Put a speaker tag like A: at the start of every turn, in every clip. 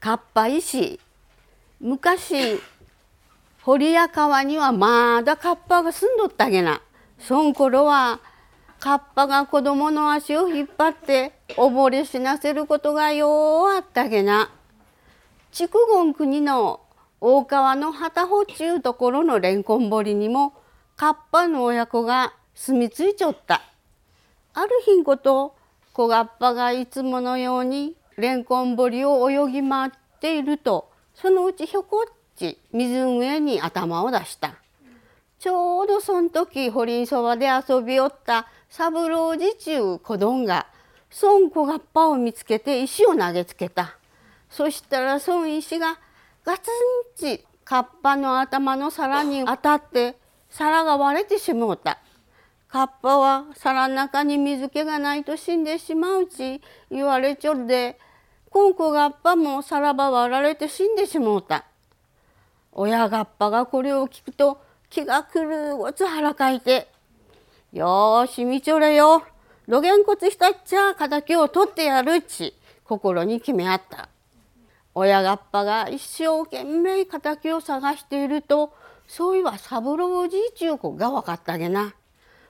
A: かっぱ石。昔堀や川にはまだカッパが住んどったげな。そん頃はカッパが子供の足を引っ張って溺れ死なせることがようあったげな。筑後国の大川の旗穂ちゅうところのレンコン堀にもカッパの親子が住み着いちょった。ある日んこと小がっぱがいつものようにレンコン堀を泳ぎ回っているとそのうちひょこっち水上に頭を出した。ちょうどその時堀んそばで遊びおった三郎寺中子供が孫子がっぱを見つけて石を投げつけた。そしたら孫石がガツンチカッパの頭の皿に当たって皿が割れてしもうた。カッパは皿の中に水気がないと死んでしまうち言われちょるでこんこがっぱもさらば割られて死んでしもうた。親がっぱがこれを聞くと気が狂うごつ腹かいて「よーしみちょれよどげんこつしたっちゃ敵を取ってやるっち心に決めあった。親がっぱが一生懸命敵を探しているとそういは三郎おじいちゅう子が分かったげな。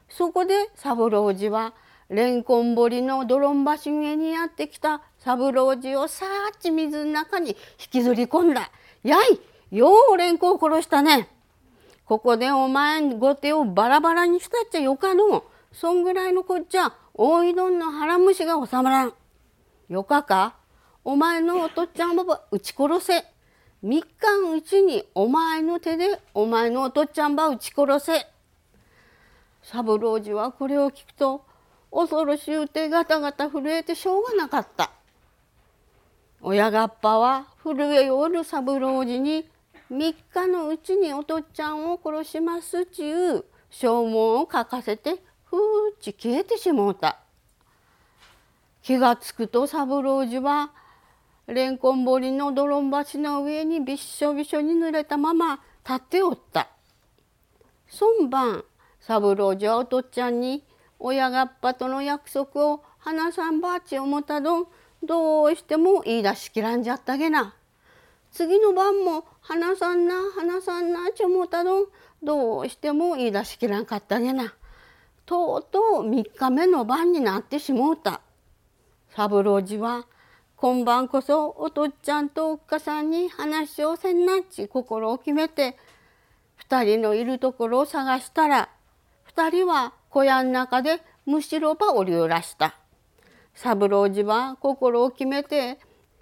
A: そこで三郎おじはレンコン堀の泥ん橋上にやってきた三郎次をさあっち水の中に引きずり込んだ。やいようレンコを殺したね。ここでお前ご手をバラバラにしたっちゃよかの。そんぐらいのこっちゃ大井どんの腹虫が収まらん。よかか？お前のおとっちゃんばば撃ち殺せ。三日うちにお前の手でお前のおとっちゃんば撃ち殺せ。三郎次はこれを聞くと恐ろしゅうてガタガタ震えてしょうがなかった。親がっぱは震えおる三郎次に3日のうちにおとっちゃんを殺しますちゅう証文を書かせてふーち消えてしもうた。気がつくと三郎次はレンコン堀の泥ん橋の上にびっしょびしょに濡れたまま立っておった。そん晩三郎次はおとっちゃんに親がっぱとの約束を花さんばあち思ったどんどうしても言い出しきらんじゃったげな。次の晩も花さんな花さんなち思ったどんどうしても言い出しきらんかったげな。とうとう3日目の晩になってしもうた。三郎次は今晩こそおとっちゃんとおっかさんに話をせんなっち心を決めて2人のいるところを探したら2人は小屋の中でむしろばおりゅうらした。三郎次は心を決めて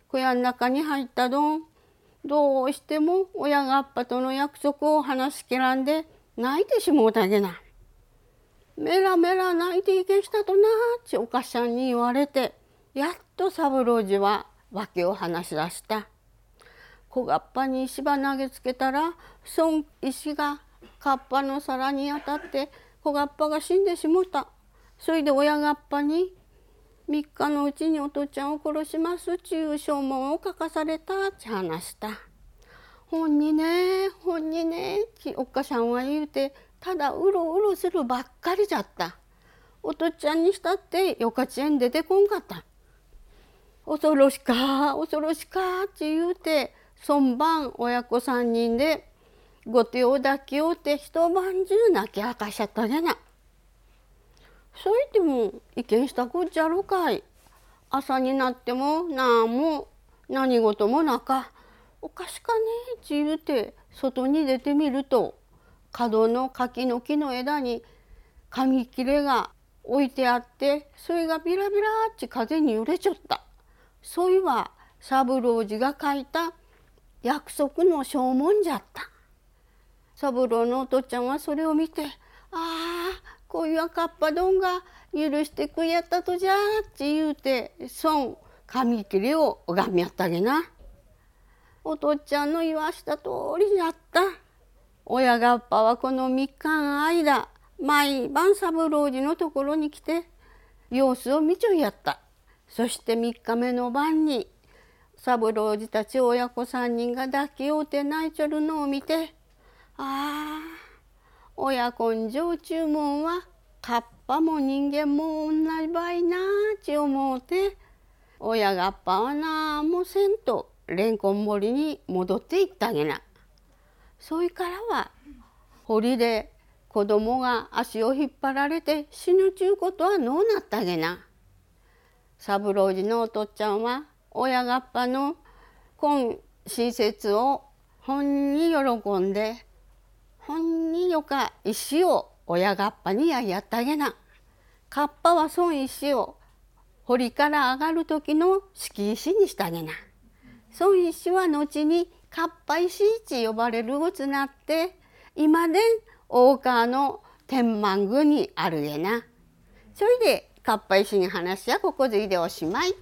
A: 小屋の中に入ったどん。どうしても親がっぱとの約束を話しきらんで泣いてしもうたげな。メラメラ泣いていけしたとなっちおかしゃんに言われてやっと三郎次は訳を話し出した。小がっぱに石ば投げつけたらそん石がかっぱの皿に当たって子がっぱが死んでしもた。それで親がっぱに3日のうちにお父ちゃんを殺しますちゅう証文を書かされたって話した。ほんにねほんにねちおっかさんは言うてただうろうろするばっかりじゃった。お父ちゃんにしたってよかちえん出てこんかった。恐ろしか恐ろしかって言うてそん晩親子3人でご手を抱きおって一晩中泣き明かしちゃったげな。そう言っても意見したこっちゃろかい。朝になっても何も何事もなか。おかしかねえち言うて外に出てみると角の柿の木の枝に紙切れが置いてあってそれがビラビラっち風に揺れちゃった。そういは三郎次が書いた約束の証文じゃった。三郎のお父ちゃんはそれを見て「ああこういう赤っぱどんが許してくやったとじゃ」って言うて孫紙切れを拝みやったげな。お父ちゃんの言わした通りじゃった。親がっぱはこの3日の間毎晩三郎次のところに来て様子を見ちょいやった。そして3日目の晩に三郎次たち親子3人が抱き合うて泣いちょるのを見てああ親根性注文はカッパも人間も同じばいなあち思うて親がっぱはなもせんとレンコン森に戻っていったげな。そいからは堀で子供が足を引っ張られて死ぬちゅうことはのうなったげな。三郎次のお父ちゃんは親がっぱの今親切を本に喜んで本によか石を親がっぱにややったげな。かっぱはそん石を堀から上がる時の敷石にしたげな。そん石は後にかっぱ石一呼ばれるごつなって今で大川の天満宮にあるげな。それでかっぱ石に話はここでいでおしまい。